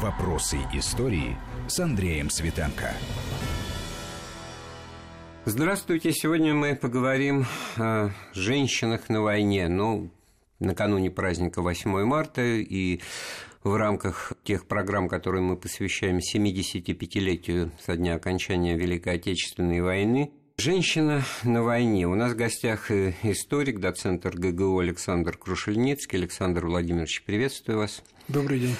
Вопросы истории с Андреем Светенко. Здравствуйте. Сегодня мы поговорим о женщинах на войне. Ну, накануне праздника 8 марта и в рамках тех программ, которые мы посвящаем 75-летию со дня окончания Великой Отечественной войны. Женщина на войне. У нас в гостях историк, доцент РГГУ Александр Крушельницкий. Александр Владимирович, приветствую вас. Добрый день.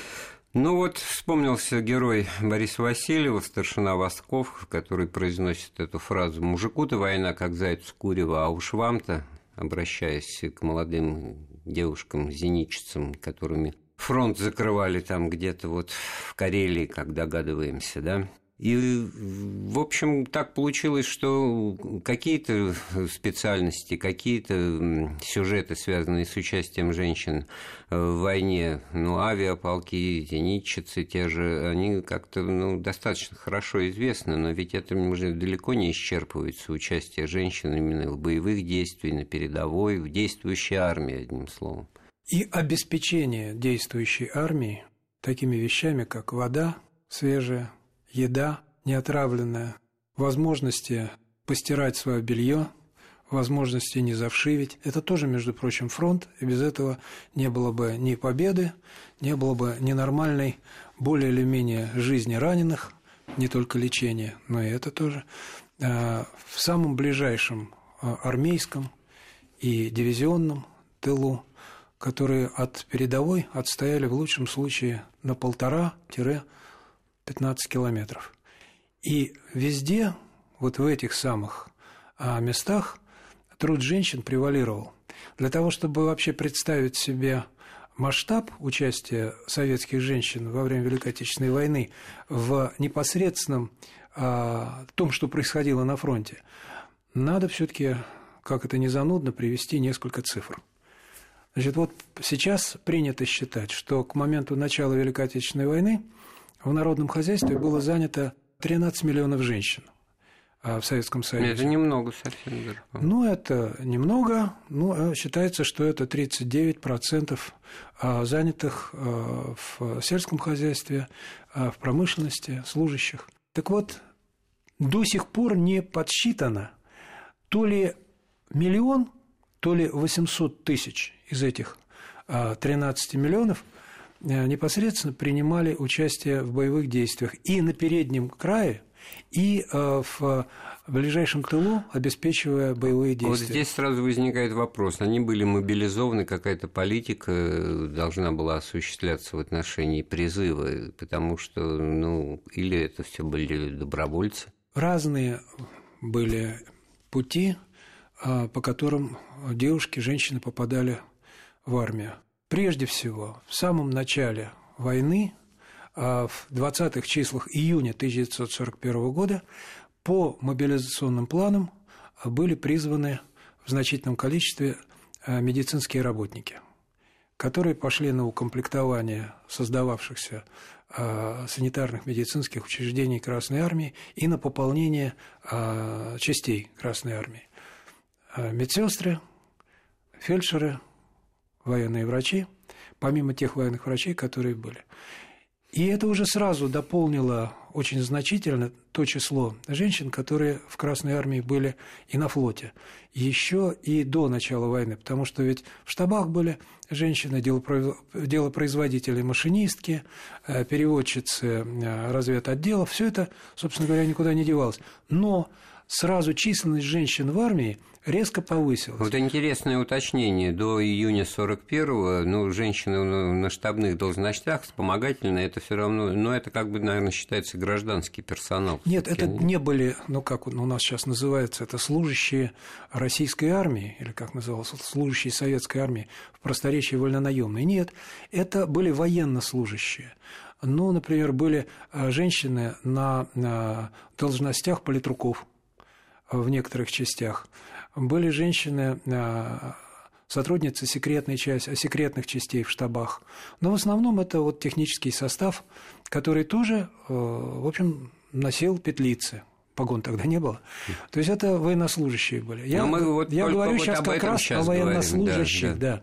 Ну вот вспомнился герой Бориса Васильева, старшина Восков, который произносит эту фразу. «Мужику-то война, как заяц курева, а уж вам-то», обращаясь к молодым девушкам-зенитчицам, которыми фронт закрывали там где-то вот в Карелии, как догадываемся, да, и, в общем, так получилось, что какие-то специальности, какие-то сюжеты, связанные с участием женщин в войне, ну, авиаполки, зенитчицы те же, они как-то ну, достаточно хорошо известны, но ведь это уже далеко не исчерпывается участие женщин именно в боевых действиях, на передовой, в действующей армии, одним словом. И обеспечение действующей армии такими вещами, как вода свежая, еда неотравленная, возможности постирать свое белье, возможности не завшивить. Это тоже, между прочим, фронт, и без этого не было бы ни победы, не было бы ни нормальной, более или менее жизни раненых, не только лечения, но и это тоже. А, в самом ближайшем а, армейском и дивизионном тылу, которые от передовой отстояли в лучшем случае на полтора-15 километров. И везде, вот в этих самых а, местах, труд женщин превалировал. Для того, чтобы вообще представить себе масштаб участия советских женщин во время Великой Отечественной войны в непосредственном а, том, что происходило на фронте, надо все-таки, как это не занудно, привести несколько цифр. Значит, вот сейчас принято считать, что к моменту начала Великой Отечественной войны в народном хозяйстве было занято 13 миллионов женщин а, в Советском Союзе. Это немного совсем. Даже. Ну, это немного. Ну, а считается, что это 39% а, занятых в сельском хозяйстве, в промышленности, служащих. Так вот, до сих пор не подсчитано то ли миллион, то ли 800 тысяч из этих 13 миллионов непосредственно принимали участие в боевых действиях и на переднем крае, и э, в ближайшем тылу, обеспечивая боевые действия. Вот здесь сразу возникает вопрос. Они были мобилизованы, какая-то политика э, должна была осуществляться в отношении призыва, потому что, ну, или это все были добровольцы? Разные были пути, по которым девушки, женщины попадали в армию. Прежде всего, в самом начале войны, а, в 20-х числах июня 1941 года, по мобилизационным планам были призваны в значительном количестве а, медицинские работники, которые пошли на укомплектование создававшихся а, санитарных медицинских учреждений Красной Армии и на пополнение частей Красной Армии. Медсестры, фельдшеры – военные врачи, помимо тех военных врачей, которые были. И это уже сразу дополнило очень значительно то число женщин, которые в Красной Армии были и на флоте, еще и до начала войны, потому что ведь в штабах были женщины, делопроизводители, машинистки, э, переводчицы э, разведотделов, все это, собственно говоря, никуда не девалось. Но сразу численность женщин в армии резко повысилась. Вот интересное уточнение. До июня 41-го ну, женщины на штабных должностях, вспомогательные, это все равно, ну, это как бы, наверное, считается гражданский персонал. Нет, это не были, ну, как у нас сейчас называется, это служащие российской армии, или как называлось, служащие советской армии, в просторечии вольнонаемные. Нет, это были военнослужащие. Ну, например, были а, женщины на должностях политруков, в некоторых частях. Были женщины, а, сотрудницы секретной части, секретных частей в штабах. Но в основном это вот технический состав, который тоже, э, в общем, носил петлицы. Погон тогда не было. То есть это военнослужащие были. Я, мы вот я говорю сейчас как раз сейчас о военнослужащих, да, да. да.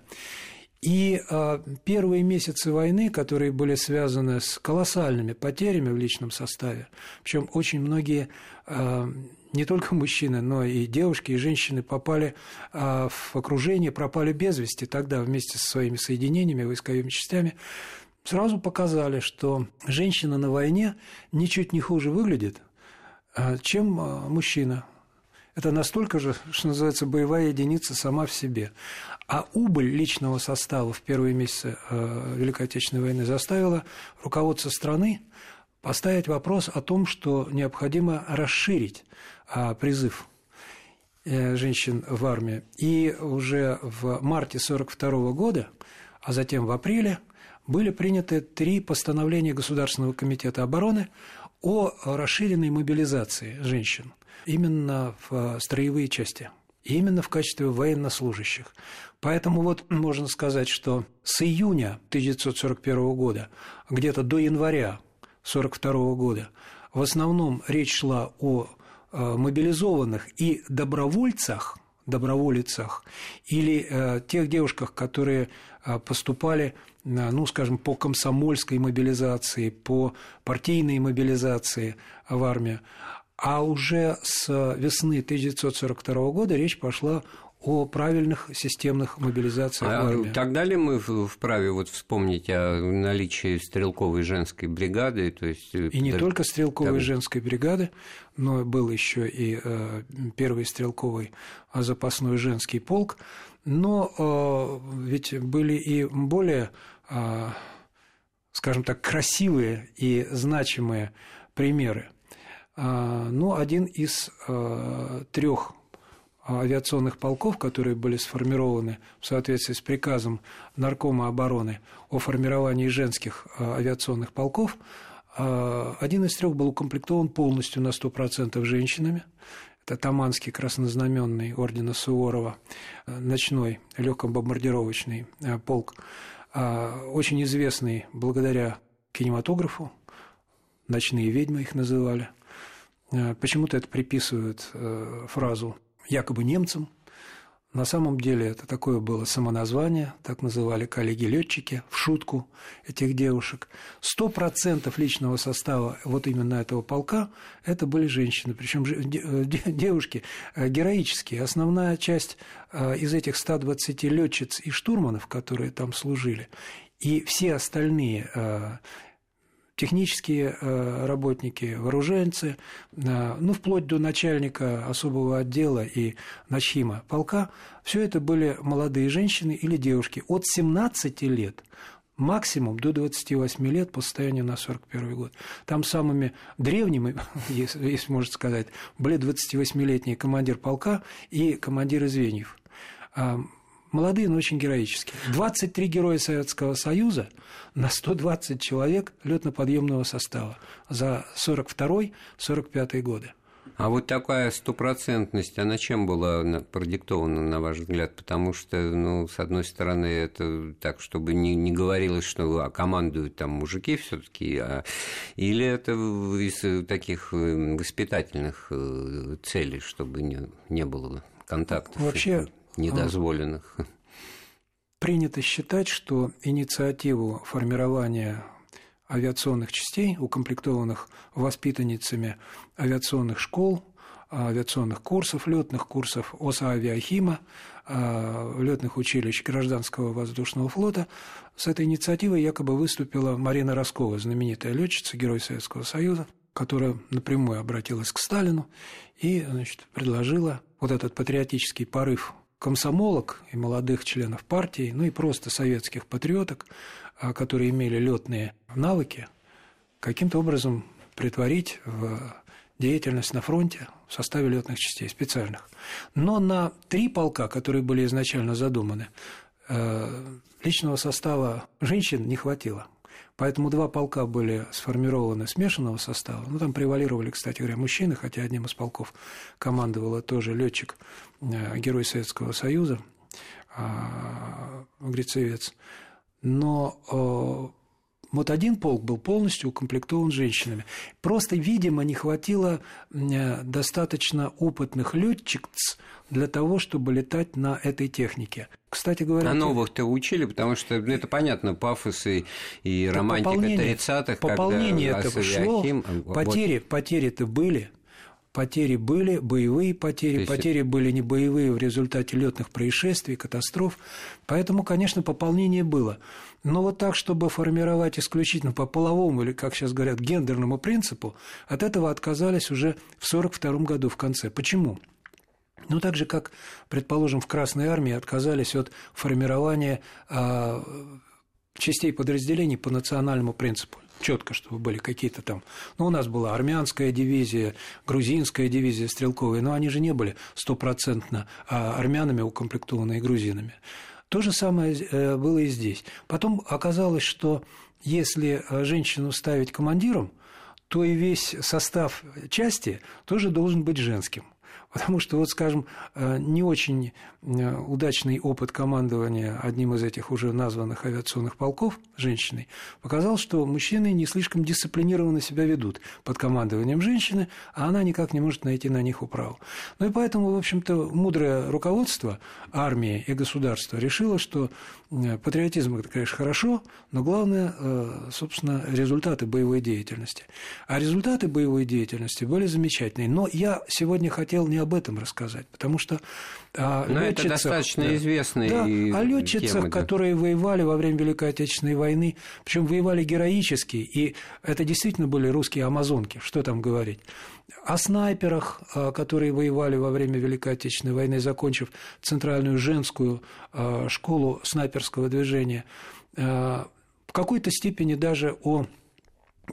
И э, первые месяцы войны, которые были связаны с колоссальными потерями в личном составе, причем очень многие э, не только мужчины, но и девушки, и женщины попали э, в окружение, пропали без вести тогда вместе со своими соединениями, войсковыми частями, сразу показали, что женщина на войне ничуть не хуже выглядит, э, чем э, мужчина. Это настолько же, что называется, боевая единица сама в себе. А убыль личного состава в первые месяцы Великой Отечественной войны заставила руководство страны поставить вопрос о том, что необходимо расширить э, призыв э, женщин в армию. И уже в марте 1942 года, а затем в апреле, были приняты три постановления Государственного комитета обороны о расширенной мобилизации женщин именно в э, строевые части, именно в качестве военнослужащих. Поэтому вот можно сказать, что с июня 1941 года где-то до января 1942 года в основном речь шла о э, мобилизованных и добровольцах, доброволицах или э, тех девушках, которые э, поступали, э, ну, скажем, по комсомольской мобилизации, по партийной мобилизации в армию. А уже с весны 1942 года речь пошла о правильных системных мобилизациях а в армии. Тогда ли мы вправе вот вспомнить о наличии стрелковой женской бригады? То есть... Э, и не только стрелковой так... женской бригады, но был еще и э, первый стрелковый запасной женский полк. Но э, ведь были и более, скажем так, красивые и значимые примеры. А, ну, один из а, трех авиационных полков, которые были сформированы в соответствии с приказом Наркома обороны о формировании женских а, авиационных полков, один из трех был укомплектован полностью на 100% женщинами. Это Таманский краснознаменный ордена Суворова, ночной легкобомбардировочный полк, очень известный благодаря кинематографу, ночные ведьмы их называли – почему-то это приписывают фразу якобы немцам. На самом деле это такое было самоназвание, так называли коллеги-летчики в шутку этих девушек. Сто процентов личного состава вот именно этого полка это были женщины, причем э, девушки героические. Основная часть из этих 120 летчиц и штурманов, которые там служили, и все остальные технические э, работники, вооруженцы, э, ну, вплоть до начальника особого отдела и начхима полка, все это были молодые женщины или девушки от 17 лет максимум до 28 лет по состоянию на 41 год. Там самыми древними, если, если можно сказать, были 28-летний командир полка и командиры звеньев. Молодые, но очень героические. 23 героя Советского Союза на 120 человек летно-подъемного состава за 42-45 годы. А вот такая стопроцентность, она чем была продиктована, на ваш взгляд? Потому что, ну, с одной стороны, это так, чтобы не, не говорилось, что а, командуют там мужики все таки а, или это из таких э, воспитательных э, целей, чтобы не, не было контактов? Вообще, недозволенных. Принято считать, что инициативу формирования авиационных частей, укомплектованных воспитанницами авиационных школ, авиационных курсов, летных курсов ОСА-авиахима, летных училищ гражданского воздушного флота. С этой инициативой якобы выступила Марина Роскова, знаменитая летчица, герой Советского Союза, которая напрямую обратилась к Сталину и значит, предложила вот этот патриотический порыв комсомолок и молодых членов партии, ну и просто советских патриоток, а, которые имели летные навыки, каким-то образом притворить в деятельность на фронте в составе летных частей специальных. Но на три полка, которые были изначально задуманы, э, личного состава женщин не хватило. Поэтому два полка были сформированы смешанного состава. Ну, там превалировали, кстати говоря, мужчины, хотя одним из полков командовала тоже летчик, э, герой Советского Союза, а, Грицевец. Но вот один полк был полностью укомплектован женщинами. Просто, видимо, не хватило э, достаточно опытных летчиков для того, чтобы летать на этой технике. Кстати говоря... А новых-то учили, потому что ну, это понятно, пафосы и, и романтика 30-х, Пополнение этого шло, потери, вот. потери-то были, потери были, боевые потери, есть... потери были не боевые в результате летных происшествий, катастроф. Поэтому, конечно, пополнение было. Но вот так, чтобы формировать исключительно по половому или, как сейчас говорят, гендерному принципу, от этого отказались уже в 1942 году в конце. Почему? Ну, так же, как, предположим, в Красной Армии отказались от формирования э, частей подразделений по национальному принципу четко, чтобы были какие-то там... Ну, у нас была армянская дивизия, грузинская дивизия стрелковая, но они же не были стопроцентно а, армянами укомплектованные грузинами. То же самое э, было и здесь. Потом оказалось, что если э, женщину ставить командиром, то и весь состав части тоже должен быть женским – Потому что, вот, скажем, э, не очень э, удачный опыт командования одним из этих уже названных авиационных полков женщиной показал, что мужчины не слишком дисциплинированно себя ведут под командованием женщины, а она никак не может найти на них управу. Ну и поэтому, в общем-то, мудрое руководство армии и государства решило, что э, патриотизм – это, конечно, хорошо, но главное, собственно, результаты боевой деятельности. А результаты боевой деятельности были замечательные. Но я сегодня хотел не об этом рассказать, потому что а, Но летчицах, это достаточно да, известные да, о летчицах, темы, да. которые воевали во время Великой Отечественной войны, причем воевали героически, и это действительно были русские амазонки, что там говорить. О снайперах, а, которые воевали во время Великой Отечественной войны, закончив Центральную женскую а, школу снайперского движения, а, в какой-то степени даже о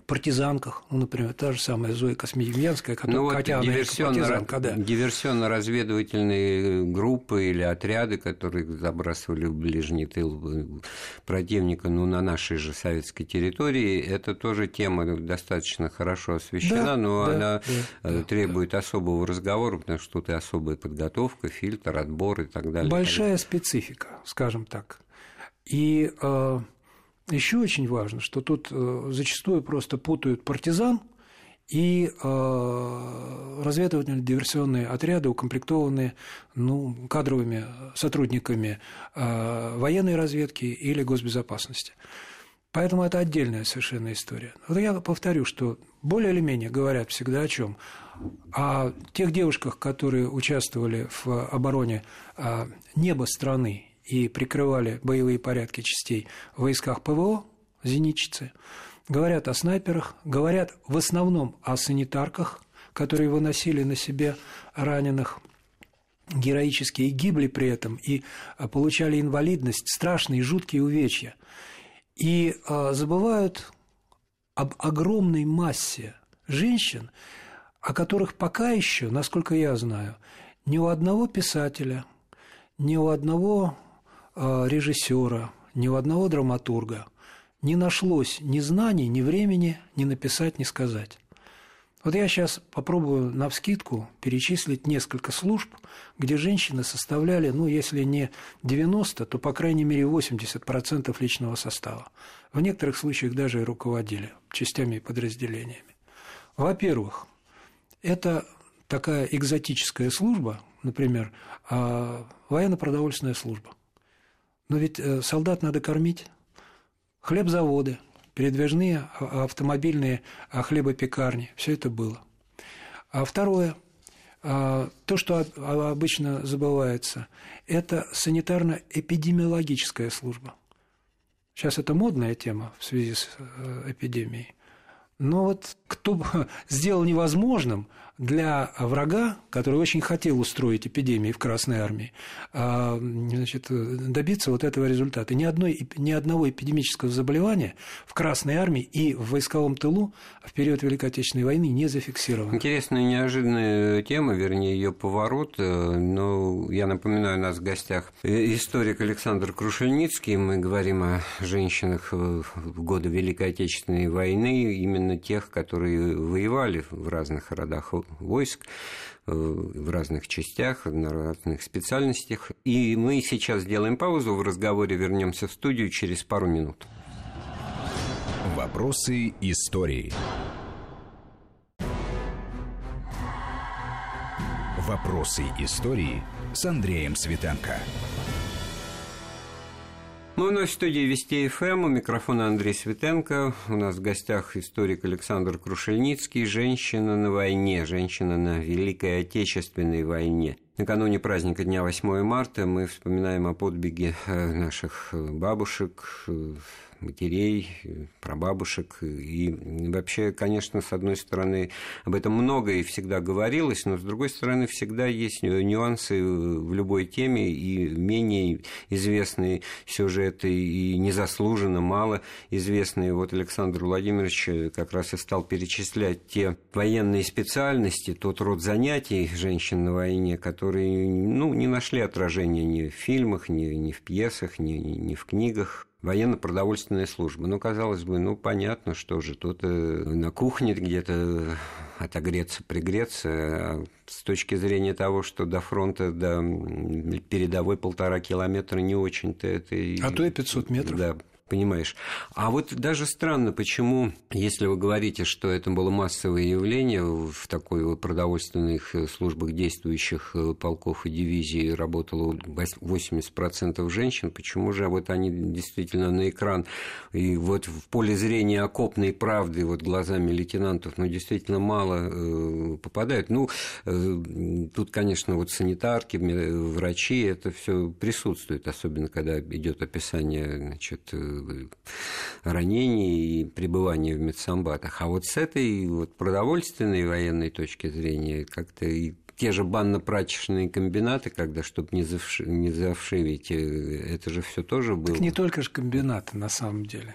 партизанках, ну, например, та же самая Зоя Космедемьянская, которая, ну, вот хотя диверсионно, партизанка, да. Диверсионно-разведывательные группы или отряды, которые забрасывали в ближний тыл противника, ну, на нашей же советской территории, это тоже тема достаточно хорошо освещена, да, но да, она да, э, требует да. особого разговора, потому что тут и особая подготовка, фильтр, отбор и так далее. Большая специфика, скажем так. И э, еще очень важно, что тут э, зачастую просто путают партизан и э, разведывательно-диверсионные отряды, укомплектованные ну, кадровыми сотрудниками э, военной разведки или госбезопасности. Поэтому это отдельная совершенно история. Вот я повторю, что более или менее говорят всегда о чем? О тех девушках, которые участвовали в обороне неба страны и прикрывали боевые порядки частей в войсках ПВО, зенитчицы, говорят о снайперах, говорят в основном о санитарках, которые выносили на себе раненых героически и гибли при этом, и а, получали инвалидность, страшные, жуткие увечья. И а, забывают об огромной массе женщин, о которых пока еще, насколько я знаю, ни у одного писателя, ни у одного режиссера, ни у одного драматурга не нашлось ни знаний, ни времени ни написать, ни сказать. Вот я сейчас попробую на вскидку перечислить несколько служб, где женщины составляли, ну, если не 90, то, по крайней мере, 80% личного состава. В некоторых случаях даже и руководили частями и подразделениями. Во-первых, это такая экзотическая служба, например, а, военно-продовольственная служба – но ведь э, солдат надо кормить. Хлебзаводы, передвижные а, автомобильные а, хлебопекарни, все это было. А второе, а, то, что обычно забывается, это санитарно-эпидемиологическая служба. Сейчас это модная тема в связи с э, эпидемией. Но вот кто сделал невозможным для врага, который очень хотел устроить эпидемии в Красной Армии, а, значит, добиться вот этого результата. Ни, одной, ни одного эпидемического заболевания в Красной Армии и в войсковом тылу в период Великой Отечественной войны не зафиксировано. Интересная неожиданная тема, вернее, ее поворот. Э, но я напоминаю, у нас в гостях историк Александр Крушельницкий. Мы говорим о женщинах в годы Великой Отечественной войны, именно тех, которые воевали в разных родах войск э, в разных частях, на разных специальностях. И мы сейчас сделаем паузу в разговоре, вернемся в студию через пару минут. Вопросы истории. Вопросы истории с Андреем Светенко. Мы вновь в студии Вести ФМ. У микрофона Андрей Светенко. У нас в гостях историк Александр Крушельницкий. Женщина на войне. Женщина на Великой Отечественной войне. Накануне праздника Дня 8 марта мы вспоминаем о подвиге э, наших бабушек, э, матерей, прабабушек. И вообще, конечно, с одной стороны, об этом много и всегда говорилось, но с другой стороны, всегда есть нюансы в любой теме и менее известные сюжеты, и незаслуженно мало известные. Вот Александр Владимирович как раз и стал перечислять те военные специальности, тот род занятий женщин на войне, которые ну, не нашли отражения ни в фильмах, ни, ни в пьесах, ни, ни в книгах военно-продовольственная служба. Ну, казалось бы, ну, понятно, что же, тут э, на кухне где-то отогреться, пригреться. А с точки зрения того, что до фронта, до передовой полтора километра не очень-то это... А то и 500 метров. Да, понимаешь. А вот даже странно, почему, если вы говорите, что это было массовое явление в такой продовольственных службах действующих э, полков и дивизий работало 80% женщин, почему же вот они действительно на экран и вот в поле зрения окопной правды вот глазами лейтенантов, ну, действительно мало э, попадают. Ну, э, тут, конечно, вот санитарки, врачи, это все присутствует, особенно когда идет описание значит, ранений и пребывания в медсамбатах. А вот с этой вот продовольственной военной точки зрения как-то и те же банно-прачечные комбинаты, когда, чтобы не, завши, не завшивить, э, это же все тоже было. Так не только же комбинаты, на самом деле.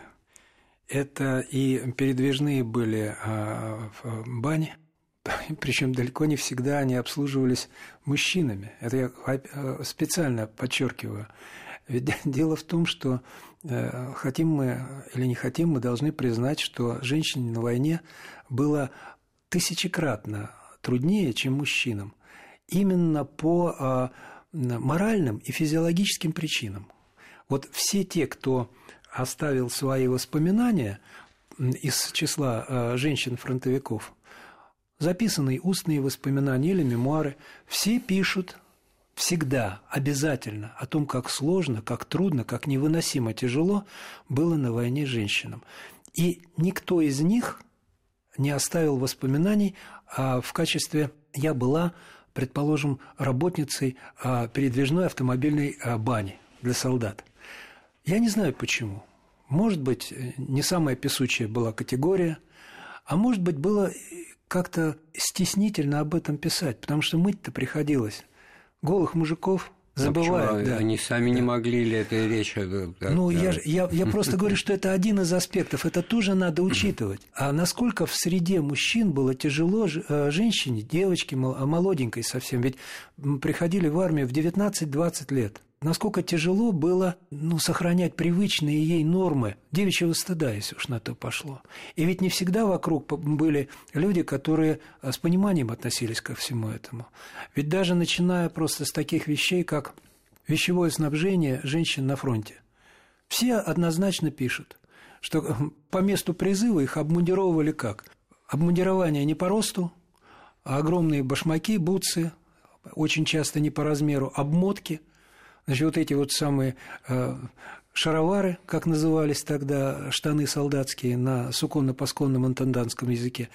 Это и передвижные были а, бани, причем далеко не всегда они обслуживались мужчинами. Это я а, специально подчеркиваю. Ведь дело в том, что э, хотим мы или не хотим, мы должны признать, что женщине на войне было тысячекратно труднее, чем мужчинам. Именно по э, моральным и физиологическим причинам. Вот все те, кто оставил свои воспоминания из числа э, женщин-фронтовиков, записанные устные воспоминания или мемуары, все пишут всегда, обязательно о том, как сложно, как трудно, как невыносимо тяжело было на войне женщинам. И никто из них не оставил воспоминаний а в качестве «я была, предположим, работницей а, передвижной автомобильной а, бани для солдат». Я не знаю почему. Может быть, не самая песучая была категория, а может быть, было как-то стеснительно об этом писать, потому что мыть-то приходилось голых мужиков забывают. Ну, да. Они сами да. не могли ли это речь? Да, ну, да. Я, я, я просто говорю, что это один из аспектов, это тоже надо учитывать. А насколько в среде мужчин было тяжело э, женщине, девочке молоденькой совсем, ведь приходили в армию в 19-20 лет насколько тяжело было ну, сохранять привычные ей нормы девичьего стыда, если уж на то пошло. И ведь не всегда вокруг были люди, которые э, с пониманием относились ко всему этому. Ведь даже начиная просто с таких вещей, как вещевое снабжение женщин на фронте, все однозначно пишут, что э, по месту призыва их обмундировывали как? Обмундирование не по росту, а огромные башмаки, бутсы, очень часто не по размеру, обмотки – Значит, вот эти вот самые э, шаровары, как назывались тогда, штаны солдатские на суконно-пасконном интендантском языке.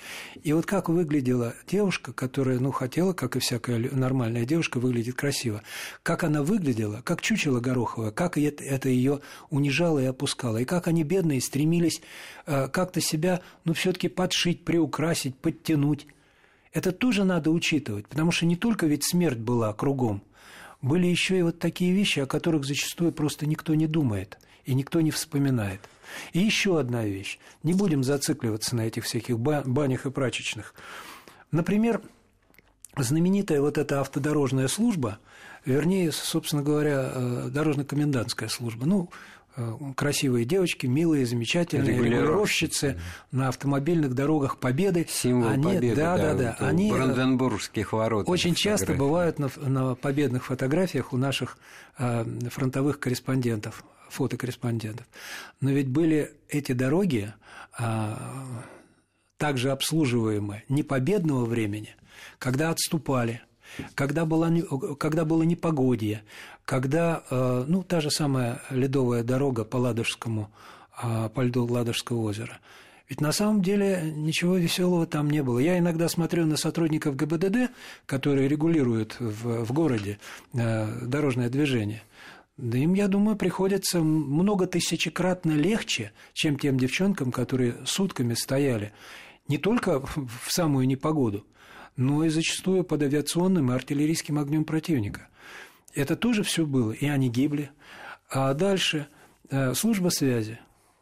И вот как выглядела девушка, которая, ну, хотела, как и всякая нормальная девушка, выглядит красиво. Как она выглядела, как чучело гороховое, как это, это ее унижало и опускало. И как они, бедные, стремились э, как-то себя, ну, все таки подшить, приукрасить, подтянуть. Это тоже надо учитывать, потому что не только ведь смерть была кругом – были еще и вот такие вещи, о которых зачастую просто никто не думает и никто не вспоминает. И еще одна вещь. Не будем зацикливаться на этих всяких банях и прачечных. Например, знаменитая вот эта автодорожная служба, вернее, собственно говоря, э, дорожно-комендантская служба. Ну, красивые девочки, милые, замечательные регулировщицы на автомобильных дорогах Победы. Символ они, Победы, да, да, да. Они э, Бранденбургских ворот. Очень часто бывают на, на победных фотографиях у наших э, фронтовых корреспондентов, фотокорреспондентов. Но ведь были эти дороги, также обслуживаемые не победного времени, когда отступали, когда, была, когда было непогодье, когда, э, ну, та же самая ледовая дорога по Ладожскому, э, по льду Ладожского озера. Ведь на самом деле ничего веселого там не было. Я иногда смотрю на сотрудников ГБДД, которые регулируют в, в городе э, дорожное движение. Да им, я думаю, приходится много тысячекратно легче, чем тем девчонкам, которые сутками стояли не только в самую непогоду, но и зачастую под авиационным и артиллерийским огнем противника. Это тоже все было, и они гибли. А дальше э, служба связи.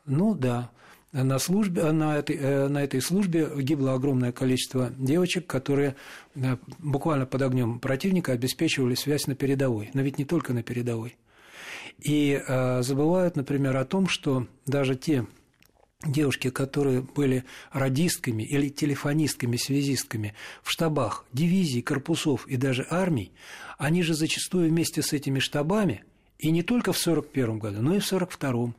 Ну да, на, службе, на, этой, э, на этой службе гибло огромное количество девочек, которые э, буквально под огнем противника обеспечивали связь на передовой, но ведь не только на передовой. И забывают, например, о том, что даже те девушки, которые были радистками или телефонистками, связистками в штабах дивизий, корпусов и даже армий, они же зачастую вместе с этими штабами, и не только в 1941 году, но и в 1942,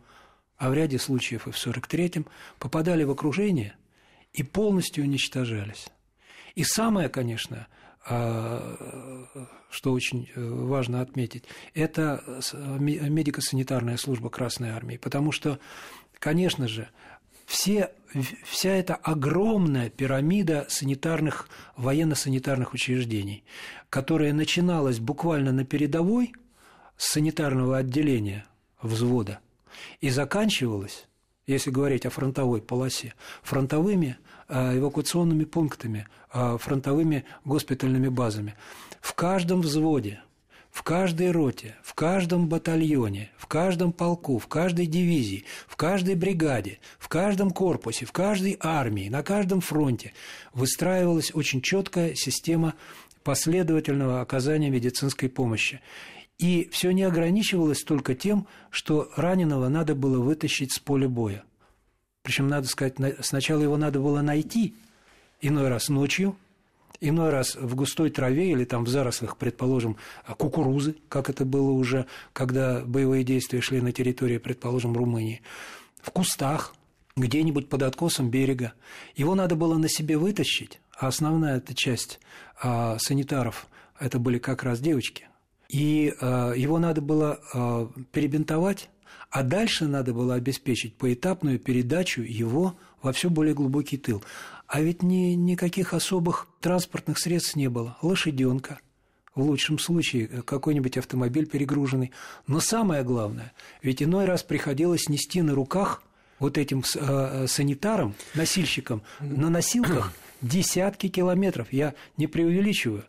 а в ряде случаев и в 1943, попадали в окружение и полностью уничтожались. И самое, конечно, а, что очень э, важно отметить, это медико-санитарная служба Красной Армии, потому что, конечно же, все, вся эта огромная пирамида санитарных, военно-санитарных учреждений, которая начиналась буквально на передовой с санитарного отделения взвода и заканчивалась, если говорить о фронтовой полосе, фронтовыми э, эвакуационными пунктами, э, фронтовыми госпитальными базами. В каждом взводе – в каждой роте, в каждом батальоне, в каждом полку, в каждой дивизии, в каждой бригаде, в каждом корпусе, в каждой армии, на каждом фронте выстраивалась очень четкая система последовательного оказания медицинской помощи. И все не ограничивалось только тем, что раненого надо было вытащить с поля боя. Причем, надо сказать, сначала его надо было найти, иной раз ночью, Иной раз в густой траве или там в зарослях, предположим, кукурузы, как это было уже, когда боевые действия шли на территории, предположим, Румынии, в кустах, где-нибудь под откосом берега. Его надо было на себе вытащить, а основная эта часть а, санитаров это были как раз девочки. И а, его надо было а, перебинтовать, а дальше надо было обеспечить поэтапную передачу его во все более глубокий тыл. А ведь ни, никаких особых транспортных средств не было. Лошаденка, в лучшем случае какой-нибудь автомобиль перегруженный. Но самое главное, ведь иной раз приходилось нести на руках вот этим э, санитарам, носильщикам на носилках десятки километров. Я не преувеличиваю.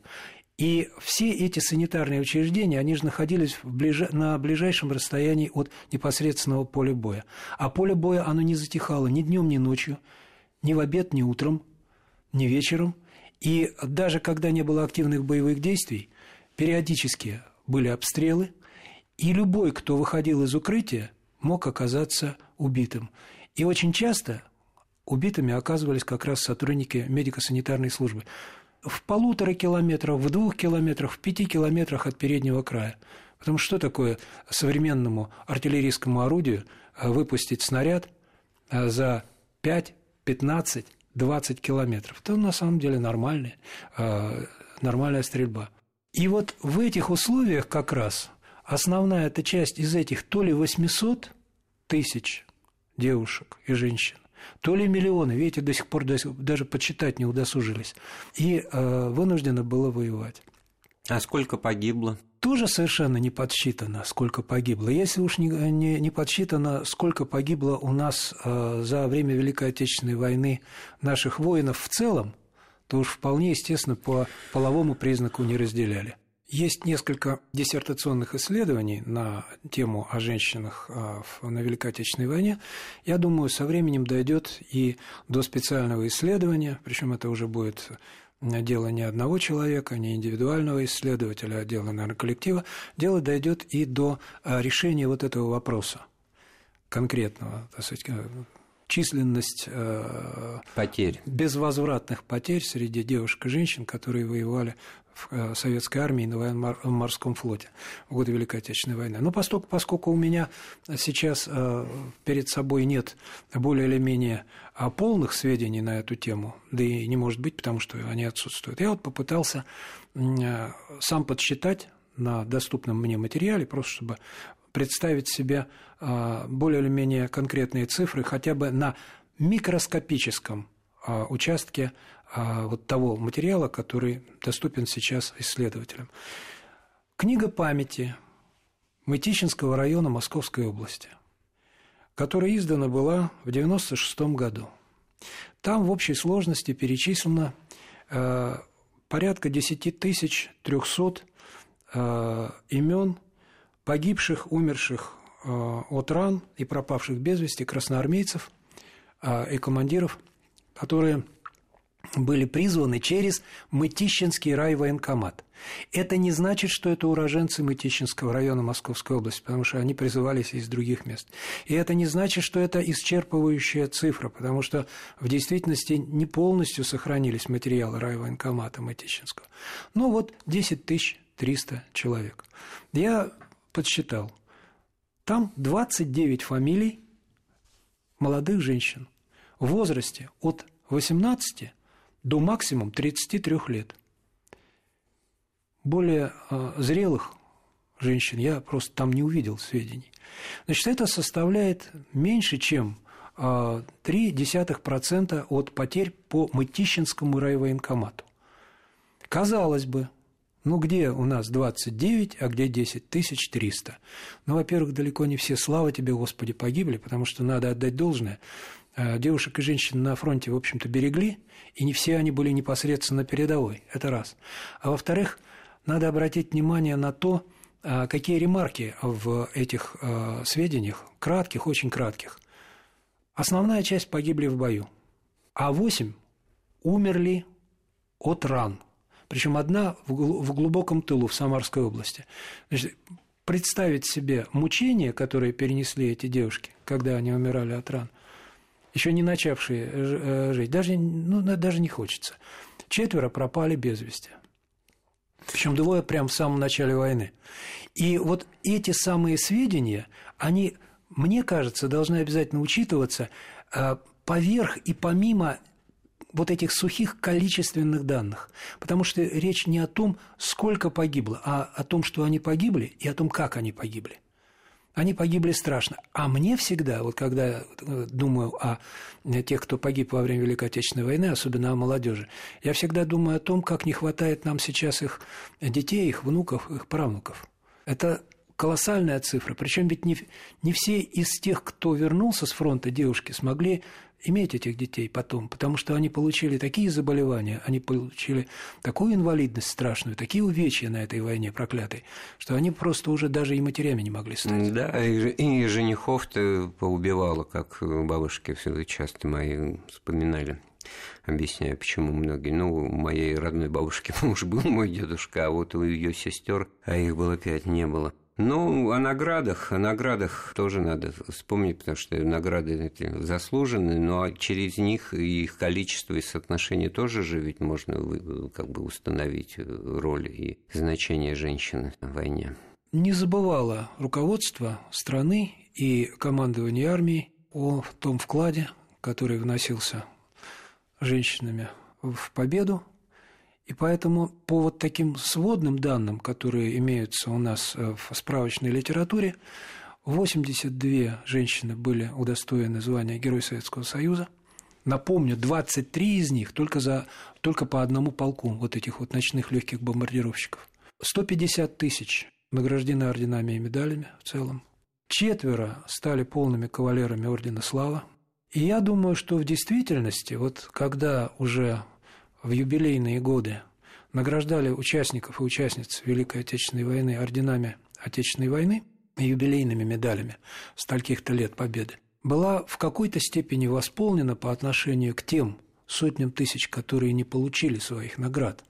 И все эти санитарные учреждения, они же находились в ближ... на ближайшем расстоянии от непосредственного поля боя. А поле боя, оно не затихало ни днем, ни ночью ни в обед, ни утром, ни вечером. И даже когда не было активных боевых действий, периодически были обстрелы, и любой, кто выходил из укрытия, мог оказаться убитым. И очень часто убитыми оказывались как раз сотрудники медико-санитарной службы. В полутора километрах, в двух километрах, в пяти километрах от переднего края. Потому что такое современному артиллерийскому орудию выпустить снаряд за 5 15-20 километров. Это на самом деле нормальная, нормальная стрельба. И вот в этих условиях как раз основная эта часть из этих то ли 800 тысяч девушек и женщин, то ли миллионы, видите, до сих пор даже почитать не удосужились, и э, вынуждено было воевать. А сколько погибло? тоже совершенно не подсчитано, сколько погибло. Если уж не, не, не подсчитано, сколько погибло у нас э, за время Великой Отечественной войны наших воинов в целом, то уж вполне естественно по половому признаку не разделяли. Есть несколько диссертационных исследований на тему о женщинах э, на Великой Отечественной войне. Я думаю, со временем дойдет и до специального исследования, причем это уже будет дело не одного человека, не индивидуального исследователя, а дело, наверное, коллектива, дело дойдет и до а, решения вот этого вопроса конкретного, так сказать, численность э, потерь. безвозвратных потерь среди девушек и женщин, которые воевали в э, советской армии и на военно-морском флоте в годы Великой Отечественной войны. Но поскольку, поскольку у меня сейчас э, перед собой нет более или менее полных сведений на эту тему, да и не может быть, потому что они отсутствуют, я вот попытался сам подсчитать на доступном мне материале, просто чтобы представить себе а, более или менее конкретные цифры хотя бы на микроскопическом а, участке а, вот того материала, который доступен сейчас исследователям. Книга памяти Мытищинского района Московской области, которая издана была в 1996 году. Там в общей сложности перечислено порядка 10 300 имен погибших, умерших от ран и пропавших без вести красноармейцев и командиров, которые были призваны через Мытищинский райвоенкомат. Это не значит, что это уроженцы Мытищинского района Московской области, потому что они призывались из других мест. И это не значит, что это исчерпывающая цифра, потому что в действительности не полностью сохранились материалы райвоенкомата Мытищинского. Ну вот 10 300 человек. Я подсчитал. Там 29 фамилий молодых женщин в возрасте от 18 до максимум 33 лет. Более э, зрелых женщин я просто там не увидел сведений. Значит, это составляет меньше, чем э, 0,3% от потерь по Мытищинскому райвоенкомату. Казалось бы, ну, где у нас 29, а где 10 тысяч 300? Ну, во-первых, далеко не все, слава тебе, Господи, погибли, потому что надо отдать должное. Э, девушек и женщин на фронте, в общем-то, берегли, и не все они были непосредственно передовой, это раз. А во-вторых, надо обратить внимание на то, э, какие ремарки в этих э, сведениях, кратких, очень кратких. Основная часть погибли в бою, а восемь умерли от ран – причем одна в глубоком тылу в Самарской области. Значит, представить себе мучения, которые перенесли эти девушки, когда они умирали от ран, еще не начавшие э, жить, даже, ну, даже не хочется. Четверо пропали без вести. Причем двое прямо в самом начале войны. И вот эти самые сведения, они, мне кажется, должны обязательно учитываться э, поверх и помимо вот этих сухих количественных данных. Потому что речь не о том, сколько погибло, а о том, что они погибли и о том, как они погибли. Они погибли страшно. А мне всегда, вот когда э, думаю о тех, кто погиб во время Великой Отечественной войны, особенно о молодежи, я всегда думаю о том, как не хватает нам сейчас их детей, их внуков, их правнуков. Это колоссальная цифра. Причем ведь не, не все из тех, кто вернулся с фронта девушки, смогли иметь этих детей потом, потому что они получили такие заболевания, они получили такую инвалидность страшную, такие увечья на этой войне проклятой, что они просто уже даже и матерями не могли стать. Да, и, и женихов-то поубивало, как бабушки все часто мои вспоминали объясняю, почему многие. Ну, у моей родной бабушки муж был мой дедушка, а вот у ее сестер, а их было пять, не было. Ну, о наградах, о наградах тоже надо вспомнить, потому что награды эти заслужены, но через них и их количество и соотношение тоже же ведь можно как бы установить роль и значение женщины в войне. Не забывало руководство страны и командование армии о том вкладе, который вносился женщинами в победу и поэтому по вот таким сводным данным, которые имеются у нас э, в справочной литературе, 82 женщины были удостоены звания Герой Советского Союза. Напомню, 23 из них только, за, только по одному полку вот этих вот ночных легких бомбардировщиков. 150 тысяч награждены орденами и медалями в целом. Четверо стали полными кавалерами Ордена Слава. И я думаю, что в действительности, вот когда уже в юбилейные годы награждали участников и участниц Великой Отечественной войны орденами Отечественной войны и юбилейными медалями стольких-то лет победы, была в какой-то степени восполнена по отношению к тем сотням тысяч, которые не получили своих наград.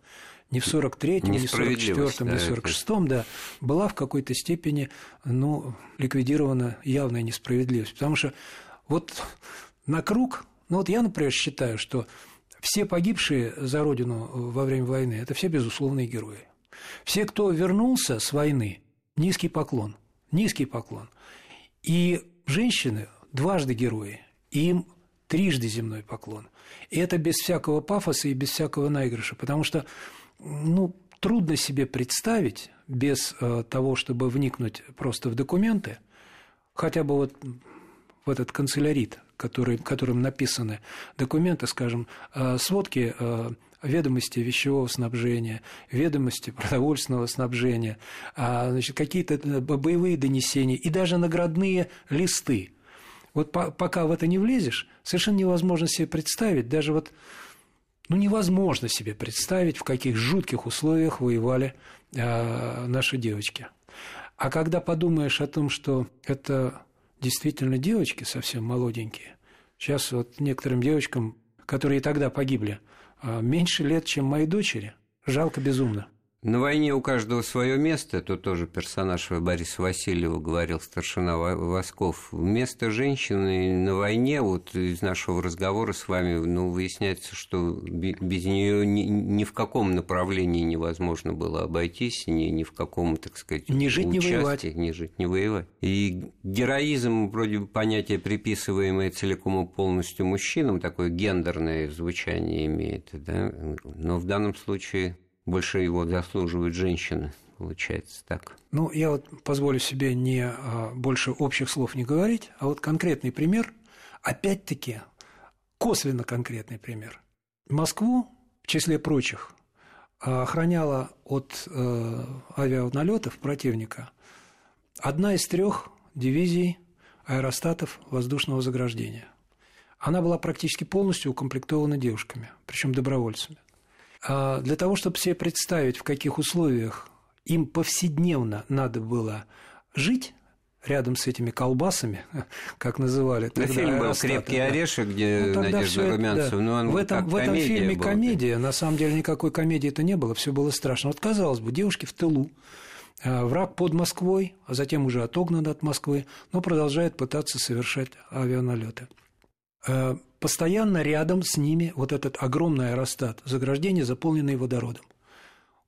Не в 43-м, не в 44-м, не в 46-м, да, была в какой-то степени ну, ликвидирована явная несправедливость. Потому что вот на круг, ну вот я, например, считаю, что все погибшие за Родину во время войны – это все безусловные герои. Все, кто вернулся с войны, низкий поклон, низкий поклон. И женщины дважды герои, им трижды земной поклон. И это без всякого пафоса и без всякого наигрыша, потому что ну, трудно себе представить, без э, того, чтобы вникнуть просто в документы, хотя бы вот в этот канцелярит, который, которым написаны документы, скажем, э, сводки э, ведомости вещевого снабжения, ведомости продовольственного снабжения, а, значит, какие-то э, боевые донесения и даже наградные листы. Вот по, пока в это не влезешь, совершенно невозможно себе представить, даже вот, ну, невозможно себе представить, в каких жутких условиях воевали наши девочки. А когда подумаешь о том, что это действительно девочки совсем молоденькие, сейчас вот некоторым девочкам, которые и тогда погибли, а, меньше лет, чем моей дочери. Жалко безумно. На войне у каждого свое место, это тоже персонаж Бориса Васильева говорил, старшина Восков. Место женщины на войне, вот из нашего разговора с вами, ну, выясняется, что без нее ни, ни в каком направлении невозможно было обойтись, ни, ни в каком, так сказать, не жить, участии, не воевать. Не жить, не воевать. И героизм, вроде бы понятие, приписываемое целиком и полностью мужчинам, такое гендерное звучание имеет, да? но в данном случае больше его заслуживают женщины, получается так. Ну, я вот позволю себе не а, больше общих слов не говорить, а вот конкретный пример, опять-таки, косвенно конкретный пример. Москву, в числе прочих, охраняла от э, авианалетов противника одна из трех дивизий аэростатов воздушного заграждения. Она была практически полностью укомплектована девушками, причем добровольцами. А для того, чтобы себе представить, в каких условиях им повседневно надо было жить, рядом с этими колбасами, как называли. Тогда, фильм был «Крепкий да. орешек», где ну, Надежда Румянцева. Да. Ну, он в этом, в этом фильме была, комедия. На самом деле никакой комедии это не было, все было страшно. Вот, казалось бы, девушки в тылу, а, враг под Москвой, а затем уже отогнан от Москвы, но продолжает пытаться совершать авианалеты. Постоянно рядом с ними вот этот огромный аэростат, заграждение, заполненное водородом.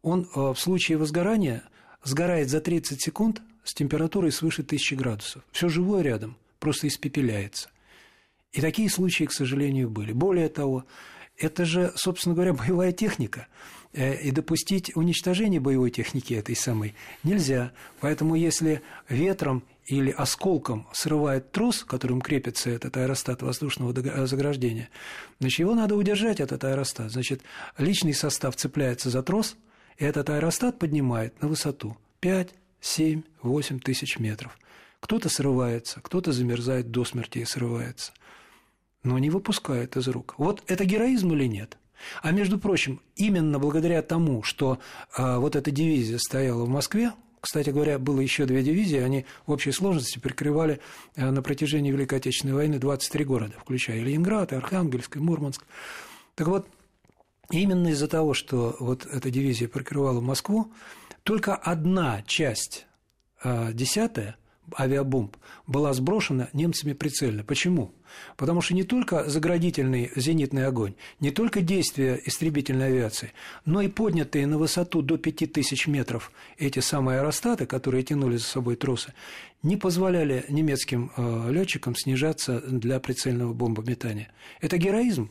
Он э, в случае возгорания сгорает за 30 секунд с температурой свыше 1000 градусов. Все живое рядом просто испепеляется. И такие случаи, к сожалению, были. Более того, это же, собственно говоря, боевая техника. Э, и допустить уничтожение боевой техники этой самой нельзя. Поэтому если ветром или осколком срывает трос, которым крепится этот аэростат воздушного э, заграждения, значит, его надо удержать, этот аэростат. Значит, личный состав цепляется за трос, и этот аэростат поднимает на высоту 5, 7, 8 тысяч метров. Кто-то срывается, кто-то замерзает до смерти и срывается, но не выпускает из рук. Вот это героизм или нет? А между прочим, именно благодаря тому, что а, вот эта дивизия стояла в Москве, кстати говоря, было еще две дивизии, они в общей сложности прикрывали э, на протяжении Великой Отечественной войны 23 города, включая Ленинград, и Архангельск, и Мурманск. Так вот, именно из-за того, что вот эта дивизия прикрывала Москву, только одна часть, э, десятая, авиабомб была сброшена немцами прицельно. Почему? Потому что не только заградительный зенитный огонь, не только действия истребительной авиации, но и поднятые на высоту до 5000 метров эти самые аэростаты, которые тянули за собой тросы, не позволяли немецким э, летчикам снижаться для прицельного бомбометания. Это героизм?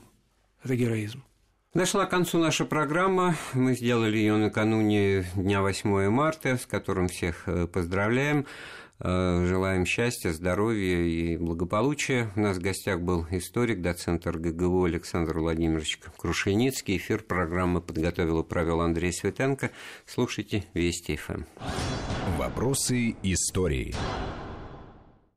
Это героизм. Дошла к концу наша программа. Мы сделали ее накануне дня 8 марта, с которым всех э, поздравляем. Э, желаем счастья, здоровья и благополучия. У нас в гостях был историк, доцент РГГУ Александр Владимирович Крушеницкий. Эфир программы подготовил и провел Андрей Светенко. Слушайте Вести ФМ. Вопросы истории.